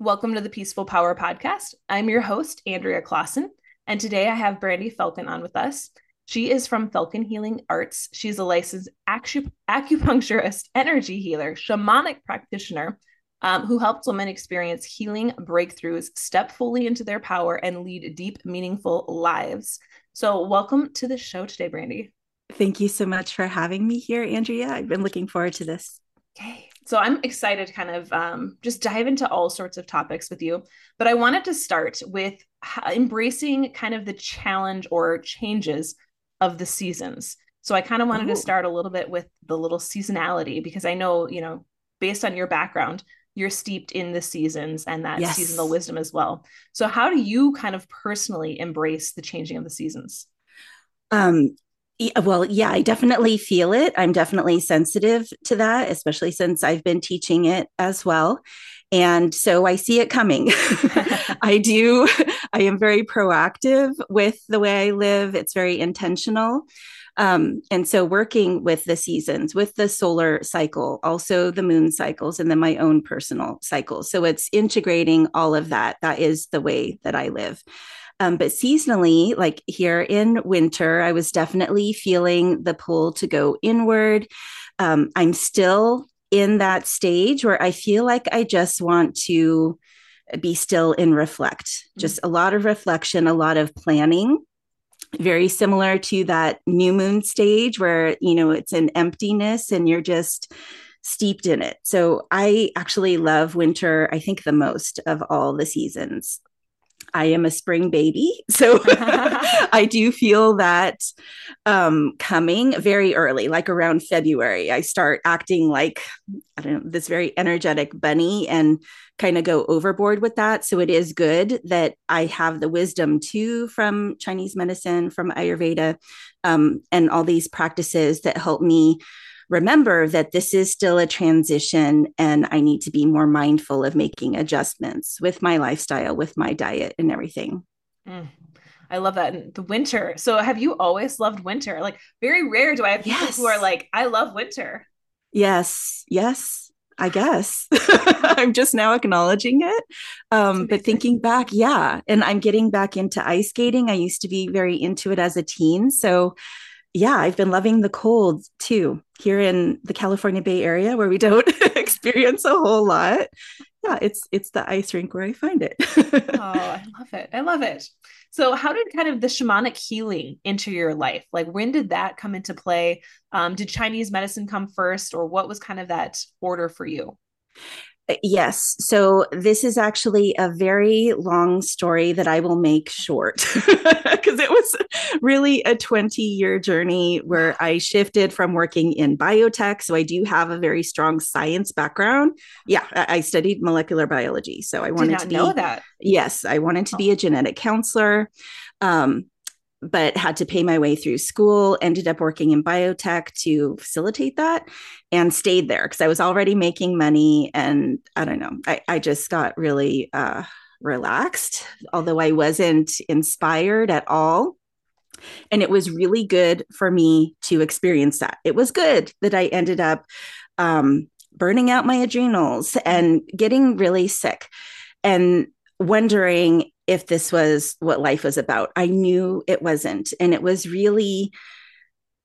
Welcome to the Peaceful Power Podcast. I'm your host, Andrea Claassen, and today I have Brandy Falcon on with us. She is from Falcon Healing Arts. She's a licensed acu- acupuncturist, energy healer, shamanic practitioner um, who helps women experience healing breakthroughs, step fully into their power, and lead deep, meaningful lives. So, welcome to the show today, Brandy. Thank you so much for having me here, Andrea. I've been looking forward to this. Okay. So I'm excited to kind of um, just dive into all sorts of topics with you. But I wanted to start with embracing kind of the challenge or changes of the seasons. So I kind of wanted Ooh. to start a little bit with the little seasonality because I know, you know, based on your background, you're steeped in the seasons and that yes. seasonal wisdom as well. So how do you kind of personally embrace the changing of the seasons? Um, well, yeah, I definitely feel it. I'm definitely sensitive to that, especially since I've been teaching it as well. And so I see it coming. I do, I am very proactive with the way I live, it's very intentional. Um, and so working with the seasons, with the solar cycle, also the moon cycles, and then my own personal cycles. So it's integrating all of that. That is the way that I live. Um, but seasonally, like here in winter, I was definitely feeling the pull to go inward. Um, I'm still in that stage where I feel like I just want to be still and reflect, mm-hmm. just a lot of reflection, a lot of planning. Very similar to that new moon stage where, you know, it's an emptiness and you're just steeped in it. So I actually love winter, I think, the most of all the seasons. I am a spring baby. So I do feel that um, coming very early, like around February. I start acting like, I don't know, this very energetic bunny and kind of go overboard with that. So it is good that I have the wisdom too from Chinese medicine, from Ayurveda, um, and all these practices that help me remember that this is still a transition and I need to be more mindful of making adjustments with my lifestyle, with my diet, and everything. Mm, I love that. And the winter. So, have you always loved winter? Like, very rare do I have people yes. who are like, I love winter. Yes. Yes. I guess I'm just now acknowledging it. Um, but thinking back, yeah. And I'm getting back into ice skating. I used to be very into it as a teen. So yeah, I've been loving the cold too here in the California Bay Area where we don't experience a whole lot. Yeah, it's it's the ice rink where I find it. oh, I love it. I love it. So, how did kind of the shamanic healing enter your life? Like, when did that come into play? Um, did Chinese medicine come first, or what was kind of that order for you? Uh, yes. So this is actually a very long story that I will make short because it was really a 20 year journey where I shifted from working in biotech. So I do have a very strong science background. Yeah, I studied molecular biology. So I wanted to be, know that. Yes, I wanted to be a genetic counselor. Um, but had to pay my way through school, ended up working in biotech to facilitate that and stayed there because I was already making money. And I don't know, I, I just got really uh, relaxed, although I wasn't inspired at all. And it was really good for me to experience that. It was good that I ended up um, burning out my adrenals and getting really sick and wondering if this was what life was about. I knew it wasn't. And it was really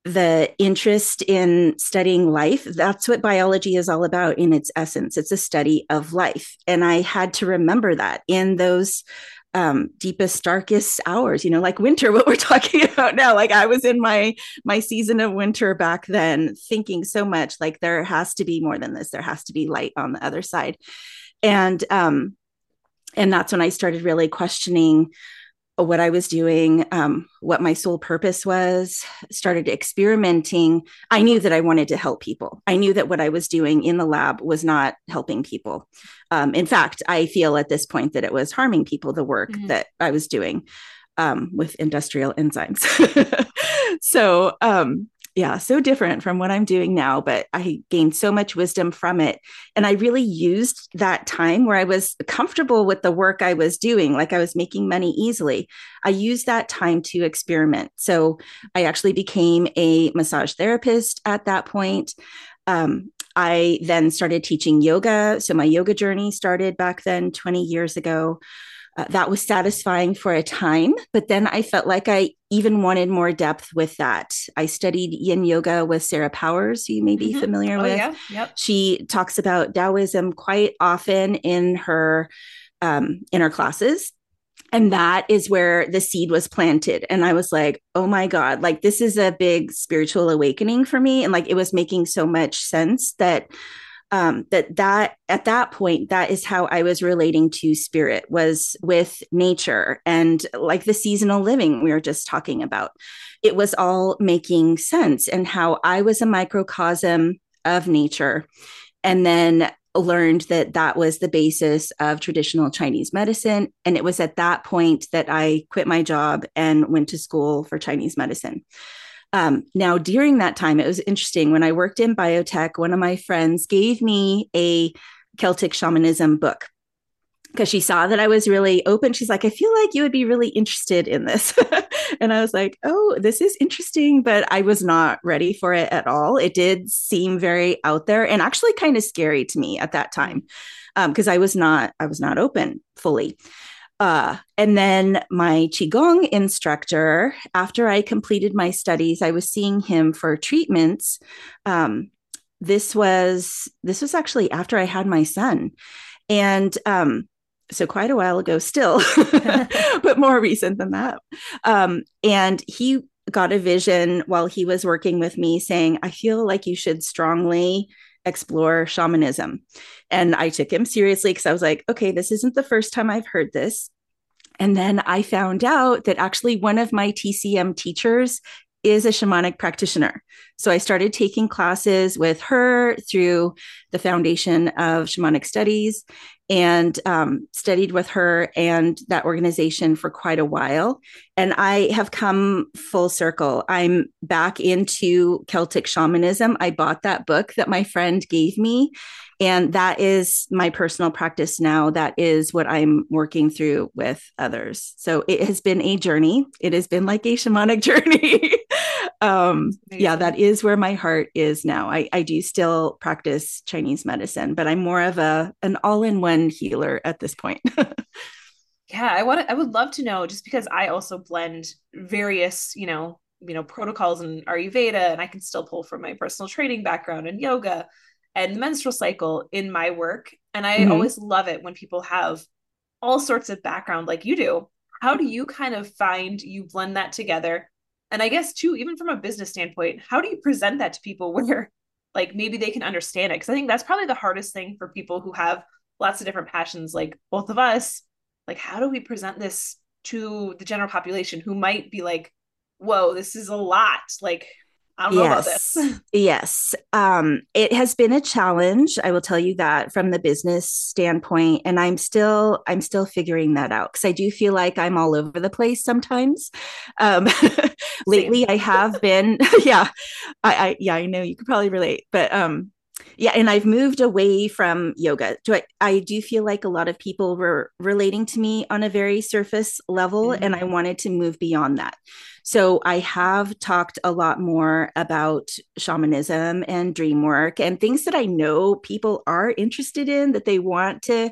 the interest in studying life. That's what biology is all about in its essence. It's a study of life. And I had to remember that in those um, deepest darkest hours you know like winter what we're talking about now like i was in my my season of winter back then thinking so much like there has to be more than this there has to be light on the other side and um and that's when I started really questioning what I was doing, um, what my sole purpose was, started experimenting. I knew that I wanted to help people. I knew that what I was doing in the lab was not helping people. Um, in fact, I feel at this point that it was harming people, the work mm-hmm. that I was doing um, with industrial enzymes. so, um, yeah, so different from what I'm doing now, but I gained so much wisdom from it. And I really used that time where I was comfortable with the work I was doing, like I was making money easily. I used that time to experiment. So I actually became a massage therapist at that point. Um, I then started teaching yoga. So my yoga journey started back then 20 years ago. Uh, that was satisfying for a time, but then I felt like I even wanted more depth with that. I studied yin yoga with Sarah Powers, who you may be mm-hmm. familiar oh, with. Yeah. Yep. She talks about Taoism quite often in her um, in her classes and that is where the seed was planted and i was like oh my god like this is a big spiritual awakening for me and like it was making so much sense that um that that at that point that is how i was relating to spirit was with nature and like the seasonal living we were just talking about it was all making sense and how i was a microcosm of nature and then learned that that was the basis of traditional Chinese medicine. And it was at that point that I quit my job and went to school for Chinese medicine. Um, now, during that time, it was interesting. When I worked in biotech, one of my friends gave me a Celtic shamanism book because she saw that I was really open. She's like, I feel like you would be really interested in this. and I was like, oh, this is interesting, but I was not ready for it at all. It did seem very out there and actually kind of scary to me at that time because um, I was not, I was not open fully. Uh, and then my Qigong instructor, after I completed my studies, I was seeing him for treatments. Um, this was this was actually after I had my son, and um, so quite a while ago still but more recent than that um, and he got a vision while he was working with me saying i feel like you should strongly explore shamanism. And i took him seriously because i was like okay this isn't the first time i've heard this. And then i found out that actually one of my tcm teachers is a shamanic practitioner. So I started taking classes with her through the Foundation of Shamanic Studies and um, studied with her and that organization for quite a while. And I have come full circle. I'm back into Celtic shamanism. I bought that book that my friend gave me. And that is my personal practice now. That is what I'm working through with others. So it has been a journey. It has been like a shamanic journey. um yeah that is where my heart is now I, I do still practice chinese medicine but i'm more of a an all-in-one healer at this point yeah i want i would love to know just because i also blend various you know you know protocols and ayurveda and i can still pull from my personal training background and yoga and the menstrual cycle in my work and i mm-hmm. always love it when people have all sorts of background like you do. How do you kind of find you blend that together? And i guess too even from a business standpoint how do you present that to people where like maybe they can understand it? Because i think that's probably the hardest thing for people who have lots of different passions like both of us. Like how do we present this to the general population who might be like whoa this is a lot like I don't know yes. about this. yes. Um, it has been a challenge. I will tell you that from the business standpoint. And I'm still, I'm still figuring that out because I do feel like I'm all over the place sometimes. Um, lately I have been, yeah, I, I, yeah, I know you could probably relate, but, um, yeah and i've moved away from yoga do i i do feel like a lot of people were relating to me on a very surface level mm-hmm. and i wanted to move beyond that so I have talked a lot more about shamanism and dream work and things that I know people are interested in that they want to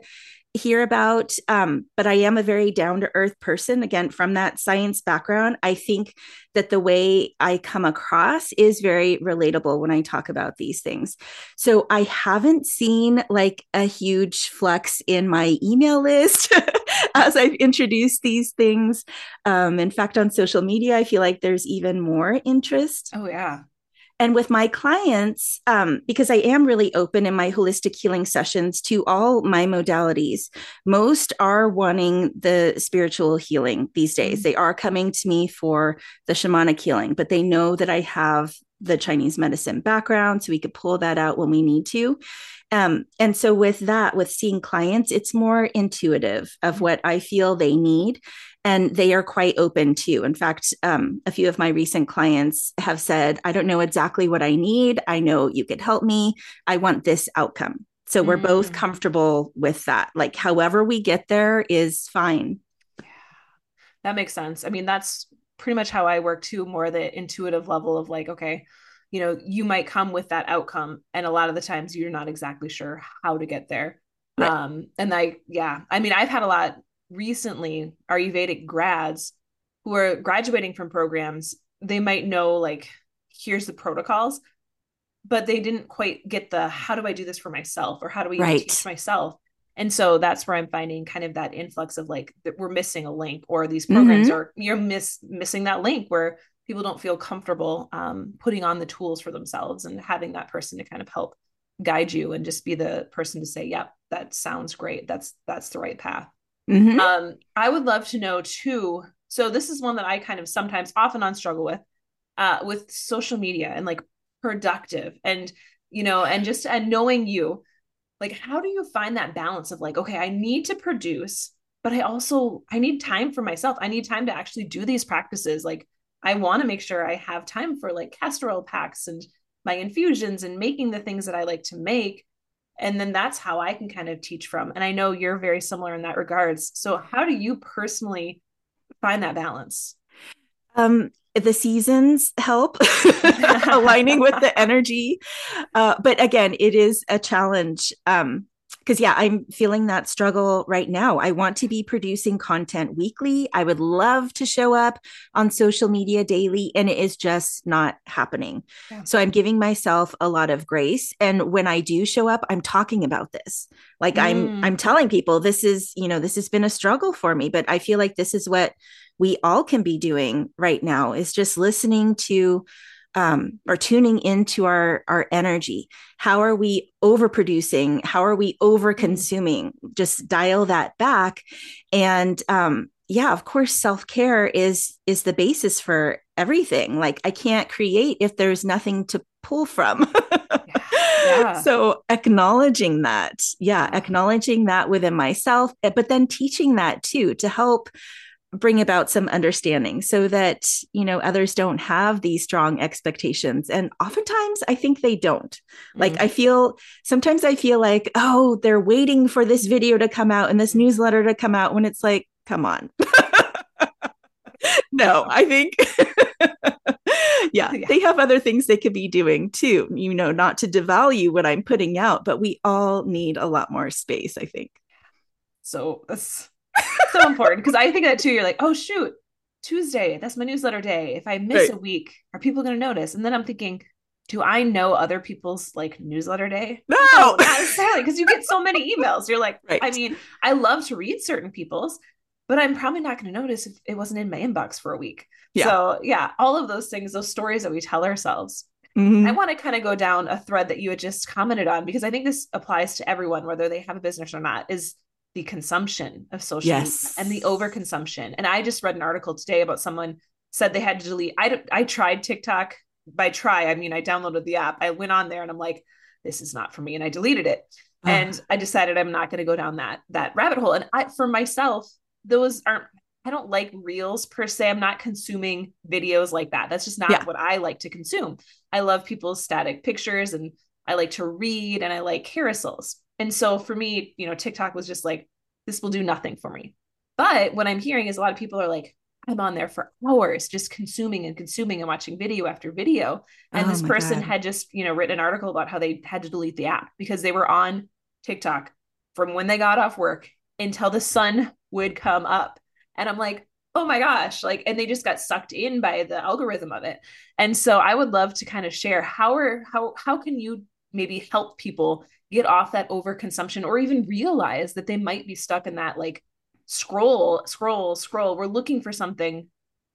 hear about. Um, but I am a very down to earth person, again, from that science background. I think that the way I come across is very relatable when I talk about these things. So I haven't seen like a huge flux in my email list as I've introduced these things. Um, in fact, on social media, I feel like there's even more interest. Oh, yeah. And with my clients, um, because I am really open in my holistic healing sessions to all my modalities, most are wanting the spiritual healing these days. Mm-hmm. They are coming to me for the shamanic healing, but they know that I have the Chinese medicine background, so we could pull that out when we need to. Um, and so with that, with seeing clients, it's more intuitive of mm-hmm. what I feel they need and they are quite open too. In fact, um, a few of my recent clients have said, I don't know exactly what I need. I know you could help me. I want this outcome. So we're mm. both comfortable with that. Like, however we get there is fine. Yeah, that makes sense. I mean, that's pretty much how I work too, more the intuitive level of like, okay, you know you might come with that outcome and a lot of the times you're not exactly sure how to get there right. um and i yeah i mean i've had a lot recently our ayurvedic grads who are graduating from programs they might know like here's the protocols but they didn't quite get the how do i do this for myself or how do we right. teach myself and so that's where i'm finding kind of that influx of like that we're missing a link or these programs mm-hmm. are you're miss missing that link where people don't feel comfortable um, putting on the tools for themselves and having that person to kind of help guide you and just be the person to say yep that sounds great that's that's the right path mm-hmm. um, i would love to know too so this is one that i kind of sometimes often on struggle with uh, with social media and like productive and you know and just and knowing you like how do you find that balance of like okay i need to produce but i also i need time for myself i need time to actually do these practices like I want to make sure I have time for like castor oil packs and my infusions and making the things that I like to make. And then that's how I can kind of teach from. And I know you're very similar in that regards. So how do you personally find that balance? Um, the seasons help aligning with the energy. Uh, but again, it is a challenge. Um, because yeah i'm feeling that struggle right now i want to be producing content weekly i would love to show up on social media daily and it is just not happening yeah. so i'm giving myself a lot of grace and when i do show up i'm talking about this like mm. i'm i'm telling people this is you know this has been a struggle for me but i feel like this is what we all can be doing right now is just listening to um, or tuning into our our energy. How are we overproducing? How are we over consuming just dial that back. And um, yeah of course self-care is is the basis for everything. Like i can't create if there's nothing to pull from. Yeah. so acknowledging that. Yeah acknowledging that within myself eh, but then teaching that too to help bring about some understanding so that you know others don't have these strong expectations and oftentimes i think they don't mm-hmm. like i feel sometimes i feel like oh they're waiting for this video to come out and this newsletter to come out when it's like come on no i think yeah, yeah, they have other things they could be doing too, you know, not to devalue what I'm putting out, but we all need a lot more space, I think. So that's so important because I think that too. You're like, oh shoot, Tuesday, that's my newsletter day. If I miss right. a week, are people going to notice? And then I'm thinking, do I know other people's like newsletter day? No, no not necessarily because you get so many emails. You're like, right. I mean, I love to read certain people's, but I'm probably not going to notice if it wasn't in my inbox for a week. Yeah. So yeah, all of those things, those stories that we tell ourselves. Mm-hmm. I want to kind of go down a thread that you had just commented on because I think this applies to everyone, whether they have a business or not. Is the consumption of social yes. media and the overconsumption. And I just read an article today about someone said they had to delete. I I tried TikTok. By try, I mean I downloaded the app. I went on there and I'm like, this is not for me, and I deleted it. And I decided I'm not going to go down that that rabbit hole. And I, for myself, those aren't. I don't like reels per se. I'm not consuming videos like that. That's just not yeah. what I like to consume. I love people's static pictures and I like to read and I like carousels. And so for me, you know, TikTok was just like, this will do nothing for me. But what I'm hearing is a lot of people are like, I'm on there for hours just consuming and consuming and watching video after video. And oh this person God. had just, you know, written an article about how they had to delete the app because they were on TikTok from when they got off work until the sun would come up. And I'm like, oh my gosh, like, and they just got sucked in by the algorithm of it. And so I would love to kind of share how are how how can you maybe help people get off that overconsumption or even realize that they might be stuck in that like scroll, scroll, scroll. We're looking for something,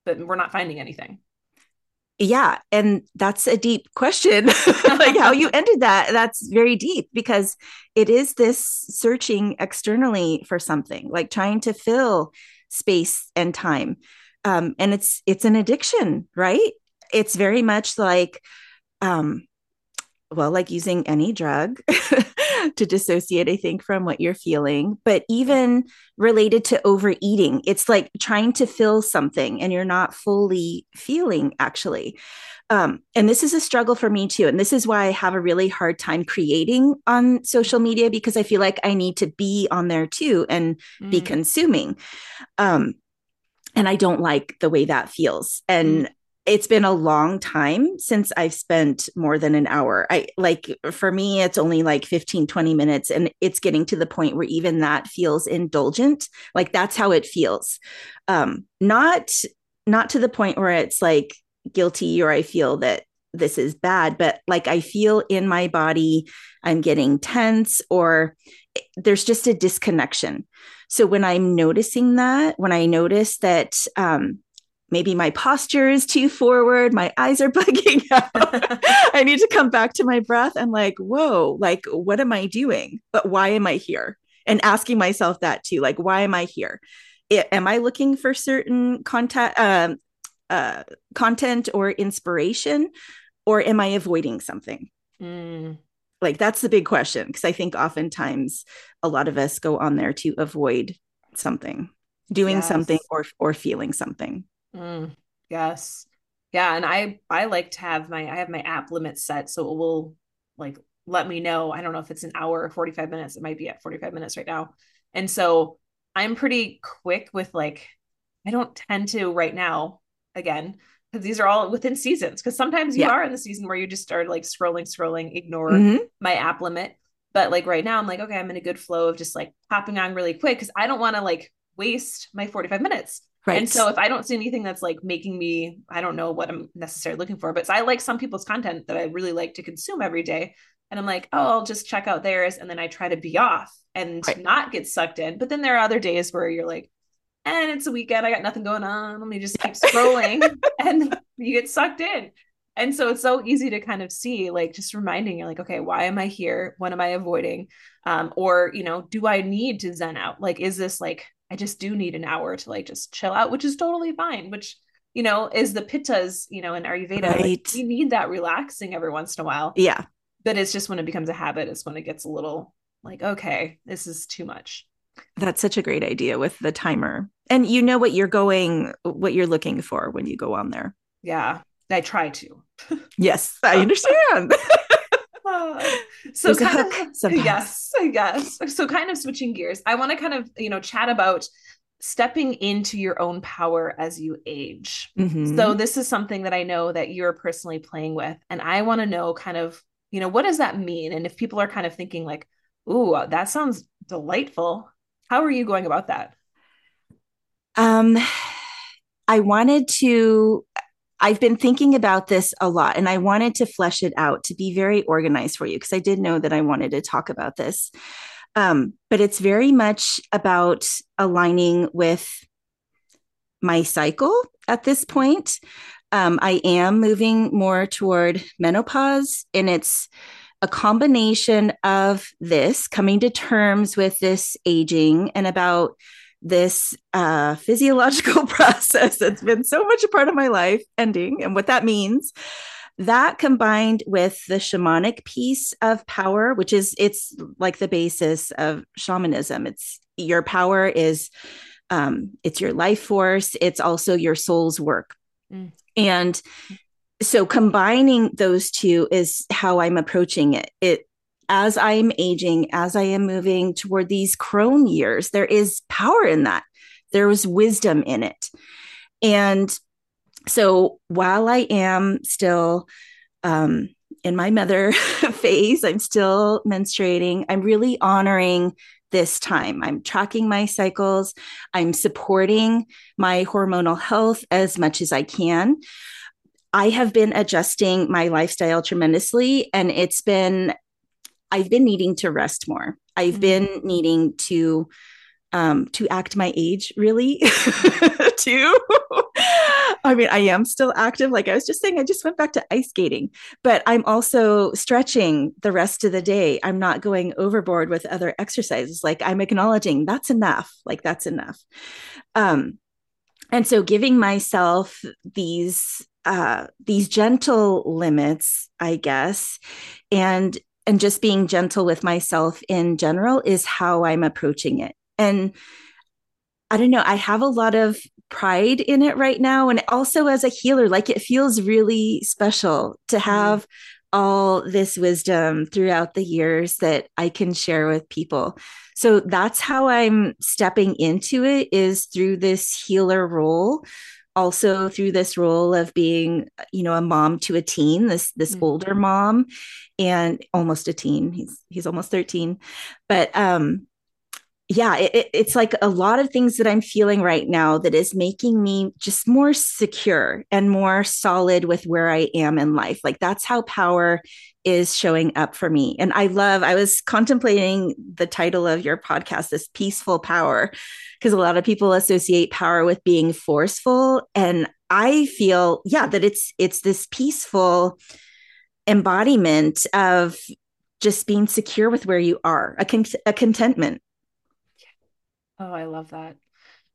but we're not finding anything. Yeah. And that's a deep question. like how you ended that, that's very deep because it is this searching externally for something, like trying to fill space and time. Um, and it's it's an addiction, right? It's very much like um, well, like using any drug to dissociate, I think, from what you're feeling, but even related to overeating, it's like trying to fill something and you're not fully feeling actually. Um, and this is a struggle for me too. And this is why I have a really hard time creating on social media because I feel like I need to be on there too and mm. be consuming. Um, and I don't like the way that feels. And mm it's been a long time since I've spent more than an hour. I like for me, it's only like 15, 20 minutes. And it's getting to the point where even that feels indulgent. Like that's how it feels. Um, not not to the point where it's like guilty or I feel that this is bad, but like I feel in my body, I'm getting tense or there's just a disconnection. So when I'm noticing that, when I notice that um, maybe my posture is too forward, my eyes are bugging out, I need to come back to my breath and like, whoa, like, what am I doing? But why am I here? And asking myself that too, like, why am I here? It, am I looking for certain content, um, uh, content or inspiration, or am I avoiding something? Mm. Like that's the big question because I think oftentimes a lot of us go on there to avoid something, doing yes. something or or feeling something. Mm. Yes. Yeah, and I I like to have my I have my app limit set so it will like let me know. I don't know if it's an hour or 45 minutes. It might be at 45 minutes right now. And so I'm pretty quick with like I don't tend to right now again because these are all within seasons. Because sometimes you yeah. are in the season where you just start like scrolling, scrolling, ignore mm-hmm. my app limit. But like right now, I'm like, okay, I'm in a good flow of just like popping on really quick because I don't want to like waste my 45 minutes. Right. And so if I don't see anything that's like making me, I don't know what I'm necessarily looking for, but I like some people's content that I really like to consume every day. And I'm like, oh, I'll just check out theirs. And then I try to be off and right. not get sucked in. But then there are other days where you're like, and it's a weekend. I got nothing going on. Let me just keep scrolling and you get sucked in. And so it's so easy to kind of see, like, just reminding you're like, okay, why am I here? What am I avoiding? Um, or, you know, do I need to zen out? Like, is this like, I just do need an hour to like just chill out, which is totally fine, which, you know, is the pittas, you know, in Ayurveda. Right. Like, you need that relaxing every once in a while. Yeah. But it's just when it becomes a habit, it's when it gets a little like, okay, this is too much. That's such a great idea with the timer. And you know what you're going, what you're looking for when you go on there. Yeah, I try to. yes, I understand. so kind of, yes, I guess. So kind of switching gears, I want to kind of, you know, chat about stepping into your own power as you age. Mm-hmm. So this is something that I know that you're personally playing with. And I want to know kind of, you know, what does that mean? And if people are kind of thinking like, ooh, that sounds delightful. How are you going about that? Um, I wanted to, I've been thinking about this a lot and I wanted to flesh it out to be very organized for you because I did know that I wanted to talk about this. Um, but it's very much about aligning with my cycle at this point. Um, I am moving more toward menopause, and it's a combination of this coming to terms with this aging and about this uh, physiological process that's been so much a part of my life ending and what that means that combined with the shamanic piece of power which is it's like the basis of shamanism it's your power is um, it's your life force it's also your soul's work mm. and so combining those two is how I'm approaching it. It as I'm aging, as I am moving toward these crone years, there is power in that. There is wisdom in it. And so while I am still um, in my mother phase, I'm still menstruating, I'm really honoring this time. I'm tracking my cycles, I'm supporting my hormonal health as much as I can. I have been adjusting my lifestyle tremendously, and it's been, I've been needing to rest more. I've mm-hmm. been needing to, um, to act my age really too. I mean, I am still active. Like I was just saying, I just went back to ice skating, but I'm also stretching the rest of the day. I'm not going overboard with other exercises. Like I'm acknowledging that's enough. Like that's enough. Um, and so giving myself these uh, these gentle limits, I guess, and and just being gentle with myself in general is how I'm approaching it. And I don't know, I have a lot of pride in it right now. And also as a healer, like it feels really special to mm-hmm. have all this wisdom throughout the years that I can share with people. So that's how I'm stepping into it is through this healer role also through this role of being you know a mom to a teen this this mm-hmm. older mom and almost a teen he's he's almost 13 but um yeah it, it's like a lot of things that i'm feeling right now that is making me just more secure and more solid with where i am in life. Like that's how power is showing up for me. And i love i was contemplating the title of your podcast this peaceful power because a lot of people associate power with being forceful. And i feel yeah that it's it's this peaceful embodiment of just being secure with where you are a, con- a contentment Oh, I love that.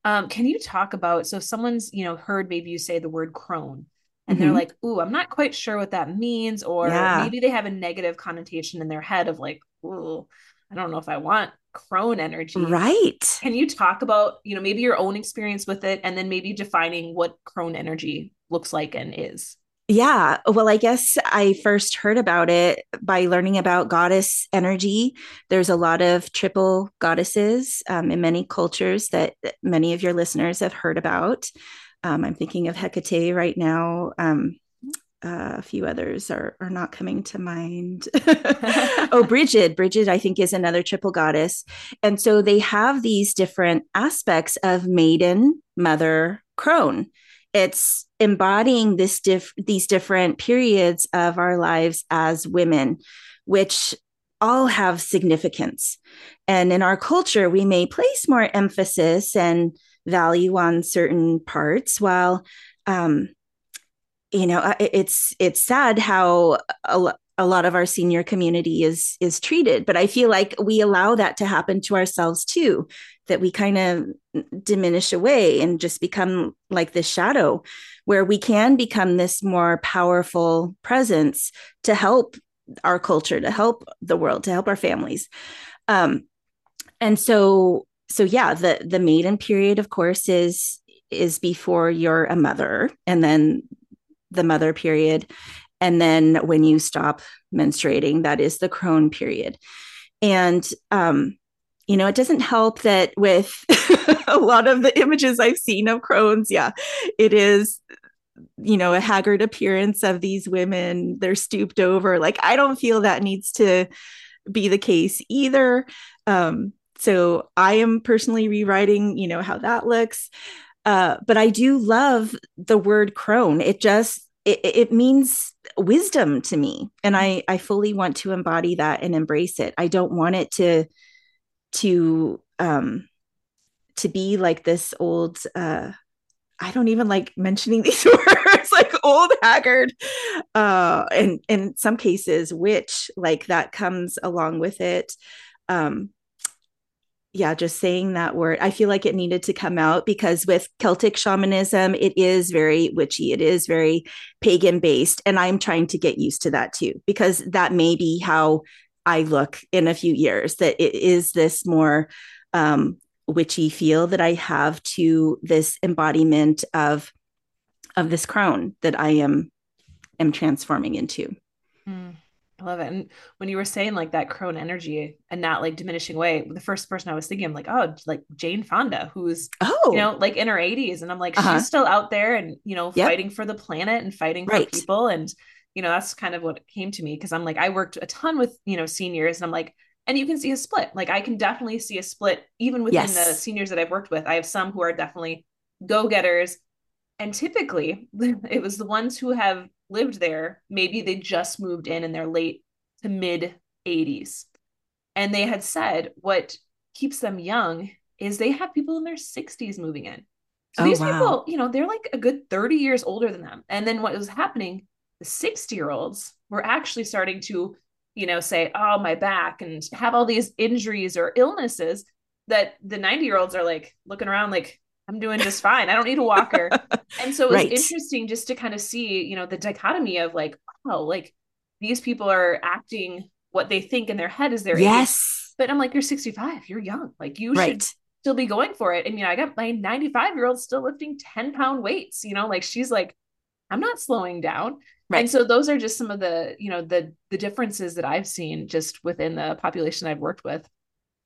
Um, can you talk about so someone's you know heard maybe you say the word crone and mm-hmm. they're like, "Ooh, I'm not quite sure what that means," or yeah. maybe they have a negative connotation in their head of like, "Ooh, I don't know if I want crone energy." Right. Can you talk about you know maybe your own experience with it, and then maybe defining what crone energy looks like and is? Yeah. Well, I guess I first heard about it by learning about goddess energy. There's a lot of triple goddesses um, in many cultures that many of your listeners have heard about. Um, I'm thinking of Hecate right now. Um, uh, a few others are are not coming to mind. oh, Bridget. Bridget, I think, is another triple goddess, and so they have these different aspects of maiden, mother, crone. It's embodying this diff- these different periods of our lives as women which all have significance. And in our culture we may place more emphasis and value on certain parts while um, you know it's it's sad how a, lot of our senior community is is treated but i feel like we allow that to happen to ourselves too that we kind of diminish away and just become like this shadow where we can become this more powerful presence to help our culture to help the world to help our families. Um and so so yeah the the maiden period of course is is before you're a mother and then the mother period and then when you stop menstruating, that is the crone period. And, um, you know, it doesn't help that with a lot of the images I've seen of crones, yeah, it is, you know, a haggard appearance of these women. They're stooped over. Like, I don't feel that needs to be the case either. Um, so I am personally rewriting, you know, how that looks. Uh, but I do love the word crone. It just it, it means wisdom to me and i i fully want to embody that and embrace it. I don't want it to to um to be like this old uh i don't even like mentioning these words like old haggard uh and, and in some cases witch like that comes along with it. Um yeah, just saying that word, I feel like it needed to come out because with Celtic shamanism, it is very witchy, it is very pagan based. And I'm trying to get used to that too, because that may be how I look in a few years, that it is this more um, witchy feel that I have to this embodiment of of this crone that I am am transforming into. Mm. I love it. And when you were saying like that crone energy and not like diminishing away, the first person I was thinking, I'm like, oh, like Jane Fonda, who's oh, you know, like in her 80s. And I'm like, uh-huh. she's still out there and you know, yep. fighting for the planet and fighting right. for people. And you know, that's kind of what came to me because I'm like, I worked a ton with, you know, seniors and I'm like, and you can see a split. Like I can definitely see a split even within yes. the seniors that I've worked with. I have some who are definitely go-getters. And typically it was the ones who have lived there, maybe they just moved in in their late to mid 80s. And they had said what keeps them young is they have people in their 60s moving in. So oh, these wow. people, you know, they're like a good 30 years older than them. And then what was happening, the 60 year olds were actually starting to, you know, say, oh, my back and have all these injuries or illnesses that the 90 year olds are like looking around like, I'm doing just fine. I don't need a walker. and so it was right. interesting just to kind of see, you know, the dichotomy of like, oh, like these people are acting what they think in their head is their yes. Age. But I'm like, you're 65, you're young. Like you right. should still be going for it. And you know, I got my 95 year old still lifting 10 pound weights, you know, like she's like, I'm not slowing down. Right. And so those are just some of the, you know, the the differences that I've seen just within the population I've worked with.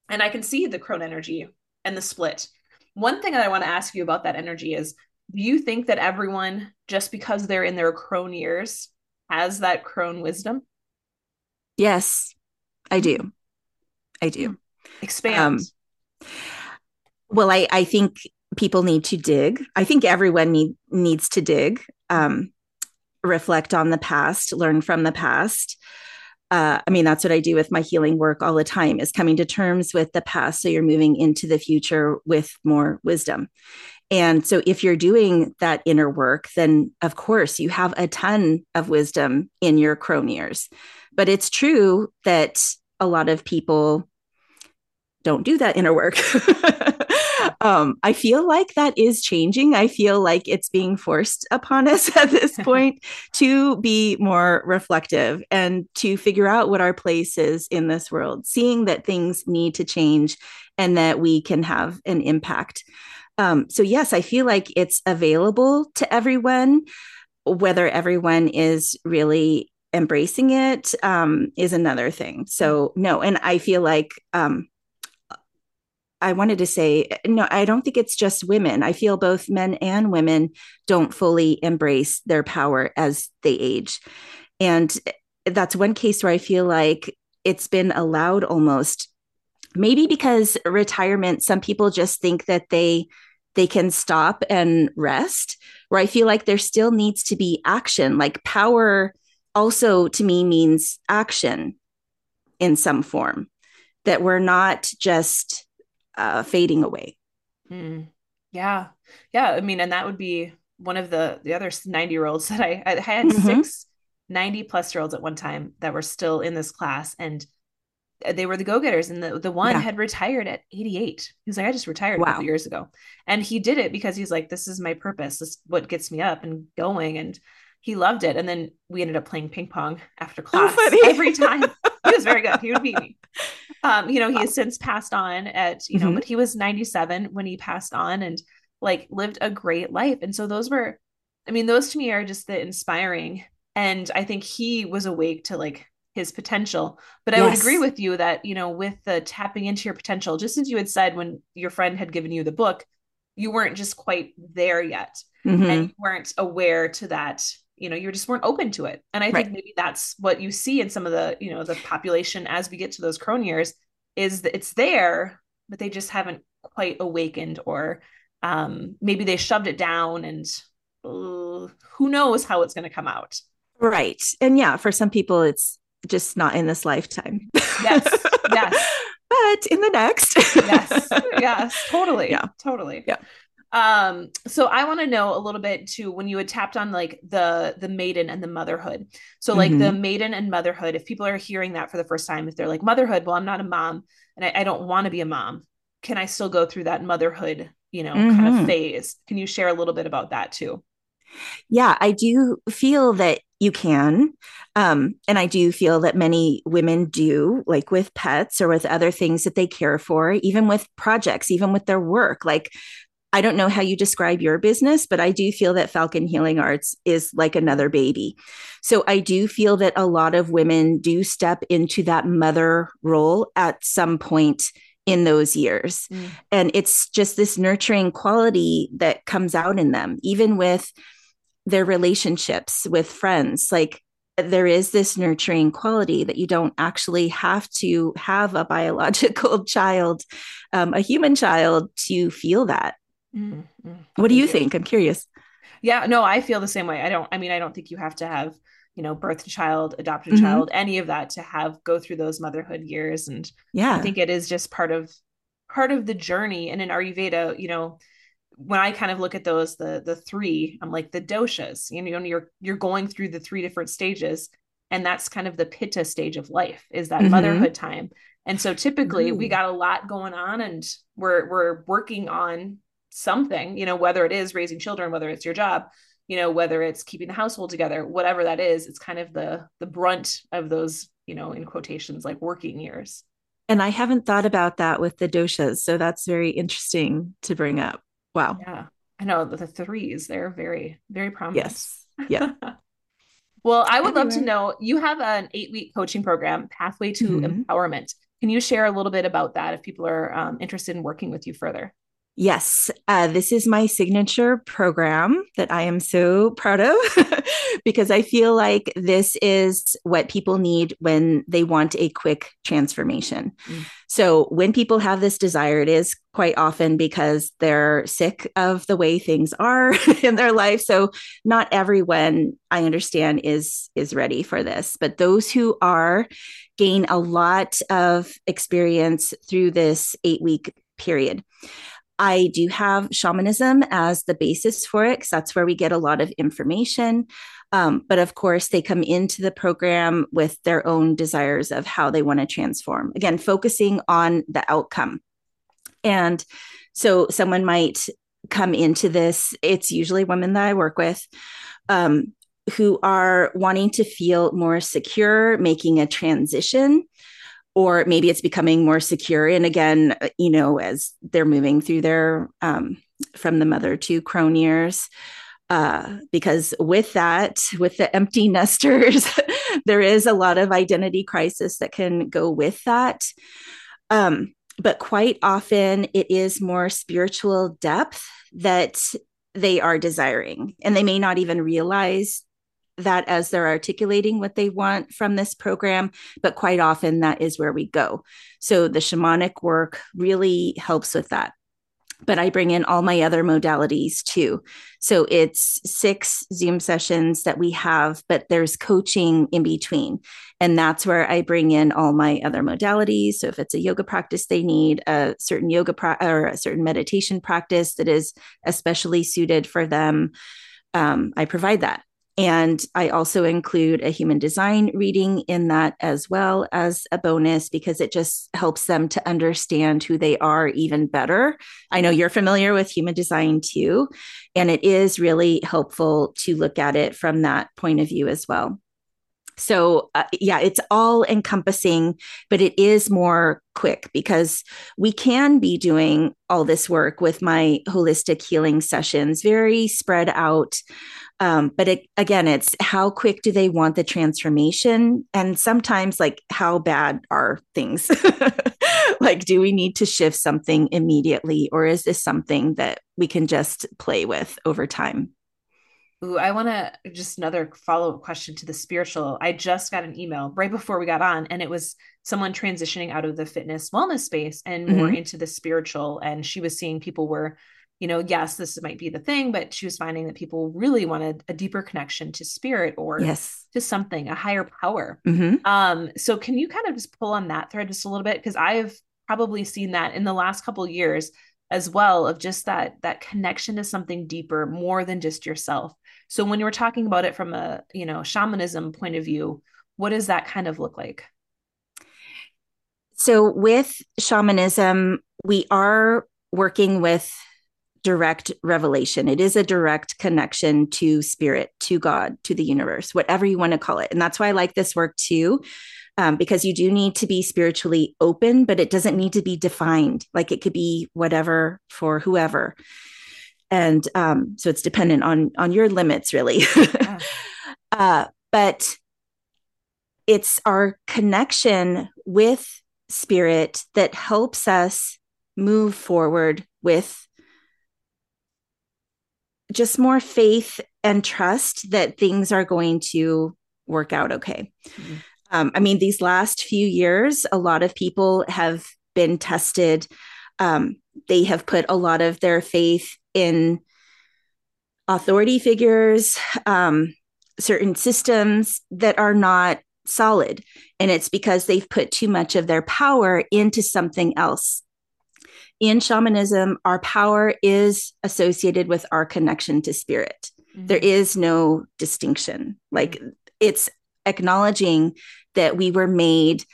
And I can see the crone energy and the split one thing that I want to ask you about that energy is do you think that everyone, just because they're in their crone years, has that crone wisdom? Yes, I do. I do. Hmm. Expand. Um, well, I, I think people need to dig. I think everyone need, needs to dig, um, reflect on the past, learn from the past. Uh, I mean, that's what I do with my healing work all the time is coming to terms with the past. So you're moving into the future with more wisdom. And so if you're doing that inner work, then of course you have a ton of wisdom in your crone years. But it's true that a lot of people don't do that inner work. um, I feel like that is changing. I feel like it's being forced upon us at this point to be more reflective and to figure out what our place is in this world, seeing that things need to change and that we can have an impact. Um, so, yes, I feel like it's available to everyone. Whether everyone is really embracing it um, is another thing. So, no, and I feel like um, I wanted to say, no, I don't think it's just women. I feel both men and women don't fully embrace their power as they age. And that's one case where I feel like it's been allowed almost maybe because retirement some people just think that they they can stop and rest where i feel like there still needs to be action like power also to me means action in some form that we're not just uh, fading away. Mm. yeah. Yeah. I mean and that would be one of the the other 90 year olds that i i had mm-hmm. six 90 plus year olds at one time that were still in this class and they were the go-getters and the, the one yeah. had retired at 88 he's like i just retired wow. a couple years ago. And he did it because he's like this is my purpose. This is what gets me up and going and he loved it. And then we ended up playing ping pong after class every time he was very good he would beat me um you know he has since passed on at you know mm-hmm. but he was 97 when he passed on and like lived a great life and so those were i mean those to me are just the inspiring and i think he was awake to like his potential. But I yes. would agree with you that, you know, with the tapping into your potential, just as you had said when your friend had given you the book, you weren't just quite there yet. Mm-hmm. And you weren't aware to that, you know, you just weren't open to it. And I right. think maybe that's what you see in some of the, you know, the population as we get to those crone years is that it's there, but they just haven't quite awakened or um maybe they shoved it down and uh, who knows how it's going to come out. Right. And yeah, for some people it's just not in this lifetime. Yes. Yes. but in the next. yes. Yes. Totally. Yeah. Totally. Yeah. Um, so I want to know a little bit too when you had tapped on like the the maiden and the motherhood. So like mm-hmm. the maiden and motherhood, if people are hearing that for the first time, if they're like motherhood, well, I'm not a mom and I, I don't want to be a mom. Can I still go through that motherhood, you know, mm-hmm. kind of mm-hmm. phase? Can you share a little bit about that too? Yeah, I do feel that you can. Um, and I do feel that many women do, like with pets or with other things that they care for, even with projects, even with their work. Like, I don't know how you describe your business, but I do feel that Falcon Healing Arts is like another baby. So I do feel that a lot of women do step into that mother role at some point in those years. Mm. And it's just this nurturing quality that comes out in them, even with their relationships with friends like there is this nurturing quality that you don't actually have to have a biological child um, a human child to feel that mm-hmm. what do you think i'm curious yeah no i feel the same way i don't i mean i don't think you have to have you know birth child adopted mm-hmm. child any of that to have go through those motherhood years and yeah i think it is just part of part of the journey and in ayurveda you know when I kind of look at those, the the three, I'm like the doshas. You know, you're you're going through the three different stages, and that's kind of the pitta stage of life is that mm-hmm. motherhood time. And so typically Ooh. we got a lot going on, and we're we're working on something. You know, whether it is raising children, whether it's your job, you know, whether it's keeping the household together, whatever that is, it's kind of the the brunt of those, you know, in quotations, like working years. And I haven't thought about that with the doshas, so that's very interesting to bring up. Wow. Yeah. I know the threes, they're very, very prominent. Yes. Yeah. well, I would Everywhere. love to know you have an eight week coaching program, Pathway to mm-hmm. Empowerment. Can you share a little bit about that if people are um, interested in working with you further? Yes, uh, this is my signature program that I am so proud of because I feel like this is what people need when they want a quick transformation. Mm. So, when people have this desire, it is quite often because they're sick of the way things are in their life. So, not everyone I understand is is ready for this, but those who are gain a lot of experience through this eight week period. I do have shamanism as the basis for it because that's where we get a lot of information. Um, but of course, they come into the program with their own desires of how they want to transform. Again, focusing on the outcome. And so someone might come into this, it's usually women that I work with. Um, who are wanting to feel more secure, making a transition or maybe it's becoming more secure. And again uh, you know as they're moving through their um, from the mother to crone years uh, because with that with the empty nesters there is a lot of identity crisis that can go with that. Um, but quite often it is more spiritual depth that they are desiring and they may not even realize that as they're articulating what they want from this program, but quite often that is where we go. So the shamanic work really helps with that. But I bring in all my other modalities too. So it's six Zoom sessions that we have, but there's coaching in between. And that's where I bring in all my other modalities. So if it's a yoga practice they need, a certain yoga pra- or a certain meditation practice that is especially suited for them, um, I provide that. And I also include a human design reading in that as well as a bonus because it just helps them to understand who they are even better. I know you're familiar with human design too, and it is really helpful to look at it from that point of view as well. So, uh, yeah, it's all encompassing, but it is more quick because we can be doing all this work with my holistic healing sessions, very spread out. Um, but it, again, it's how quick do they want the transformation? And sometimes, like, how bad are things? like, do we need to shift something immediately, or is this something that we can just play with over time? Ooh, I want to just another follow up question to the spiritual. I just got an email right before we got on, and it was someone transitioning out of the fitness wellness space and more mm-hmm. into the spiritual. And she was seeing people were you know, yes, this might be the thing, but she was finding that people really wanted a deeper connection to spirit or yes. to something, a higher power. Mm-hmm. Um, so can you kind of just pull on that thread just a little bit? Because I've probably seen that in the last couple years as well of just that that connection to something deeper more than just yourself so when you were talking about it from a you know shamanism point of view what does that kind of look like so with shamanism we are working with direct revelation. It is a direct connection to spirit, to God, to the universe, whatever you want to call it. And that's why I like this work too, um, because you do need to be spiritually open, but it doesn't need to be defined. Like it could be whatever for whoever. And um, so it's dependent on on your limits, really. Yeah. uh, but it's our connection with spirit that helps us move forward with just more faith and trust that things are going to work out okay. Mm-hmm. Um, I mean, these last few years, a lot of people have been tested. Um, they have put a lot of their faith in authority figures, um, certain systems that are not solid. And it's because they've put too much of their power into something else in shamanism, our power is associated with our connection to spirit. Mm-hmm. There is no distinction. Like mm-hmm. it's acknowledging that we were made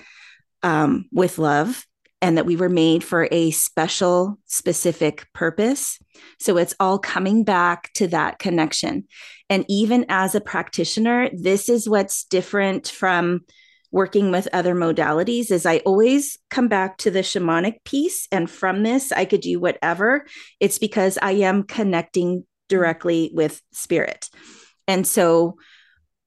um, with love and that we were made for a special, specific purpose. So it's all coming back to that connection. And even as a practitioner, this is what's different from working with other modalities is I always come back to the shamanic piece. And from this, I could do whatever. It's because I am connecting directly with spirit. And so,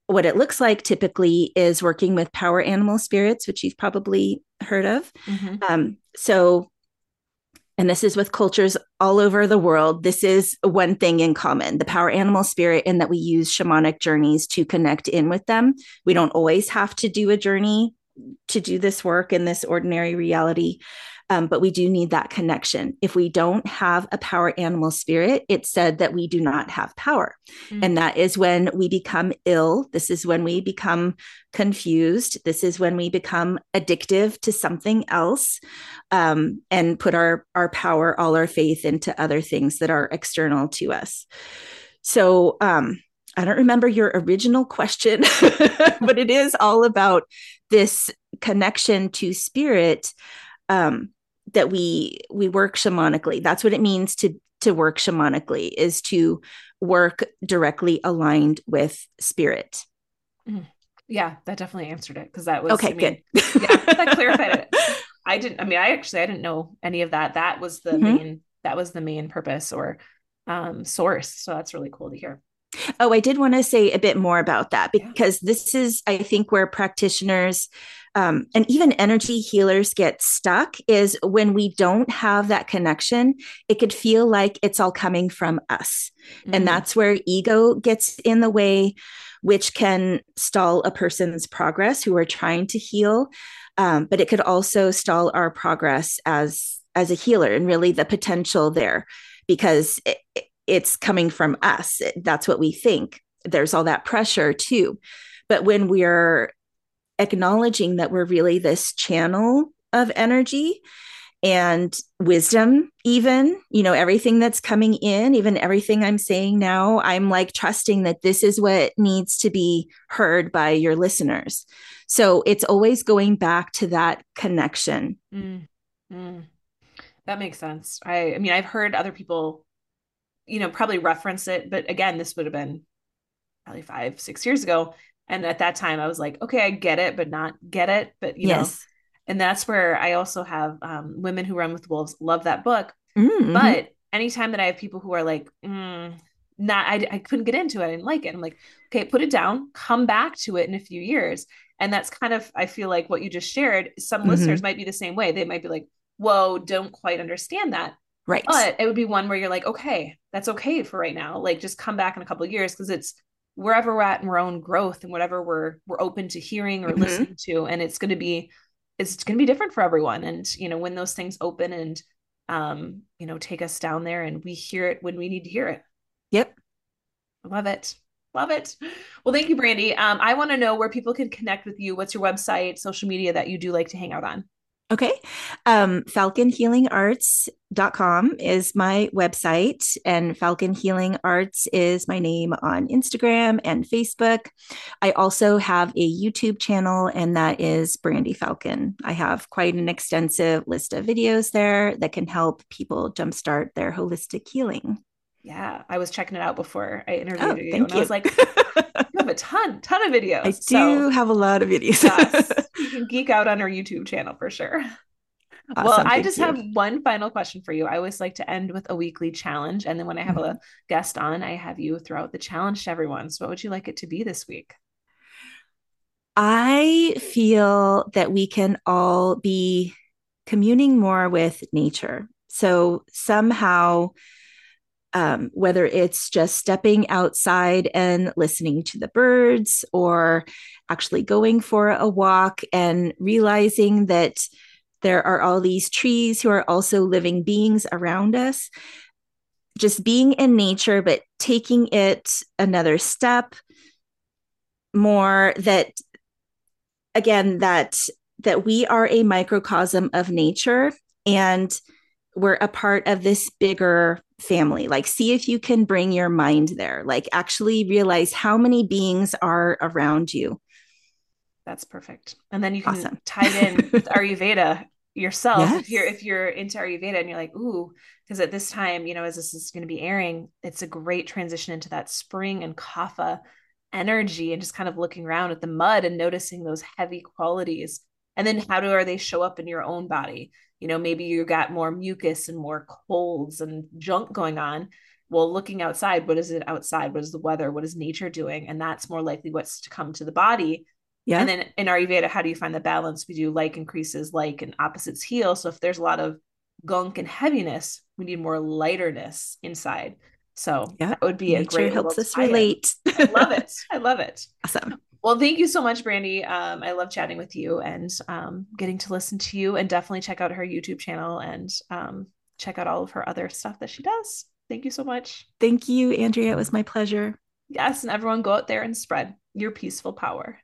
what it looks like typically is working with power animal spirits, which you've probably heard of. Mm-hmm. Um, so, and this is with cultures all over the world. This is one thing in common the power animal spirit, in that we use shamanic journeys to connect in with them. We don't always have to do a journey to do this work in this ordinary reality. Um, but we do need that connection. If we don't have a power animal spirit, it's said that we do not have power. Mm-hmm. And that is when we become ill. This is when we become confused. This is when we become addictive to something else um, and put our, our power, all our faith into other things that are external to us. So, um, I don't remember your original question, but it is all about this connection to spirit um, that we we work shamanically. That's what it means to to work shamanically is to work directly aligned with spirit. Mm. Yeah, that definitely answered it because that was okay. I mean, good. yeah, that clarified it. I didn't. I mean, I actually I didn't know any of that. That was the mm-hmm. main. That was the main purpose or um, source. So that's really cool to hear. Oh, I did want to say a bit more about that because this is, I think, where practitioners um, and even energy healers get stuck is when we don't have that connection, it could feel like it's all coming from us. Mm-hmm. And that's where ego gets in the way, which can stall a person's progress who are trying to heal. Um, but it could also stall our progress as as a healer and really the potential there because it, it's coming from us. That's what we think. There's all that pressure too. But when we're acknowledging that we're really this channel of energy and wisdom even you know everything that's coming in even everything i'm saying now i'm like trusting that this is what needs to be heard by your listeners. So it's always going back to that connection. Mm, mm. that makes sense. I i mean i've heard other people you know probably reference it but again this would have been probably five six years ago and at that time, I was like, okay, I get it, but not get it. But you yes. know, and that's where I also have um, women who run with wolves love that book. Mm-hmm. But anytime that I have people who are like, mm, not, I, I couldn't get into it. I didn't like it. I'm like, okay, put it down, come back to it in a few years. And that's kind of, I feel like what you just shared, some mm-hmm. listeners might be the same way. They might be like, whoa, don't quite understand that. Right. But it would be one where you're like, okay, that's okay for right now. Like just come back in a couple of years because it's wherever we're at in our own growth and whatever we're we're open to hearing or mm-hmm. listening to and it's going to be it's going to be different for everyone. And you know when those things open and um you know take us down there and we hear it when we need to hear it. Yep. Love it. Love it. Well thank you brandy um i want to know where people can connect with you. What's your website social media that you do like to hang out on Okay. Um, falconhealingarts.com is my website, and Falcon Healing Arts is my name on Instagram and Facebook. I also have a YouTube channel, and that is Brandy Falcon. I have quite an extensive list of videos there that can help people jumpstart their holistic healing. Yeah, I was checking it out before I interviewed oh, you, and you. I was like, you have a ton, ton of videos. I so, do have a lot of videos. yes, you can geek out on our YouTube channel for sure. Awesome, well, I just you. have one final question for you. I always like to end with a weekly challenge. And then when I have mm-hmm. a guest on, I have you throw out the challenge to everyone. So, what would you like it to be this week? I feel that we can all be communing more with nature. So, somehow, um, whether it's just stepping outside and listening to the birds or actually going for a walk and realizing that there are all these trees who are also living beings around us. Just being in nature, but taking it another step more that again that that we are a microcosm of nature and we're a part of this bigger family. Like, see if you can bring your mind there. Like, actually realize how many beings are around you. That's perfect. And then you can awesome. tie in with Ayurveda yourself. Yes. If you're if you're into Ayurveda and you're like, ooh, because at this time, you know, as this is going to be airing, it's a great transition into that spring and kapha energy and just kind of looking around at the mud and noticing those heavy qualities. And then how do are they show up in your own body? You know maybe you got more mucus and more colds and junk going on well looking outside what is it outside what is the weather what is nature doing and that's more likely what's to come to the body yeah and then in ayurveda how do you find the balance we do like increases like and opposites heal so if there's a lot of gunk and heaviness. We need more lighterness inside. So yeah, that would be Nature a great helps us relate. I love it. I love it. Awesome. Well, thank you so much, Brandy. Um, I love chatting with you and um, getting to listen to you, and definitely check out her YouTube channel and um, check out all of her other stuff that she does. Thank you so much. Thank you, Andrea. It was my pleasure. Yes, and everyone go out there and spread your peaceful power.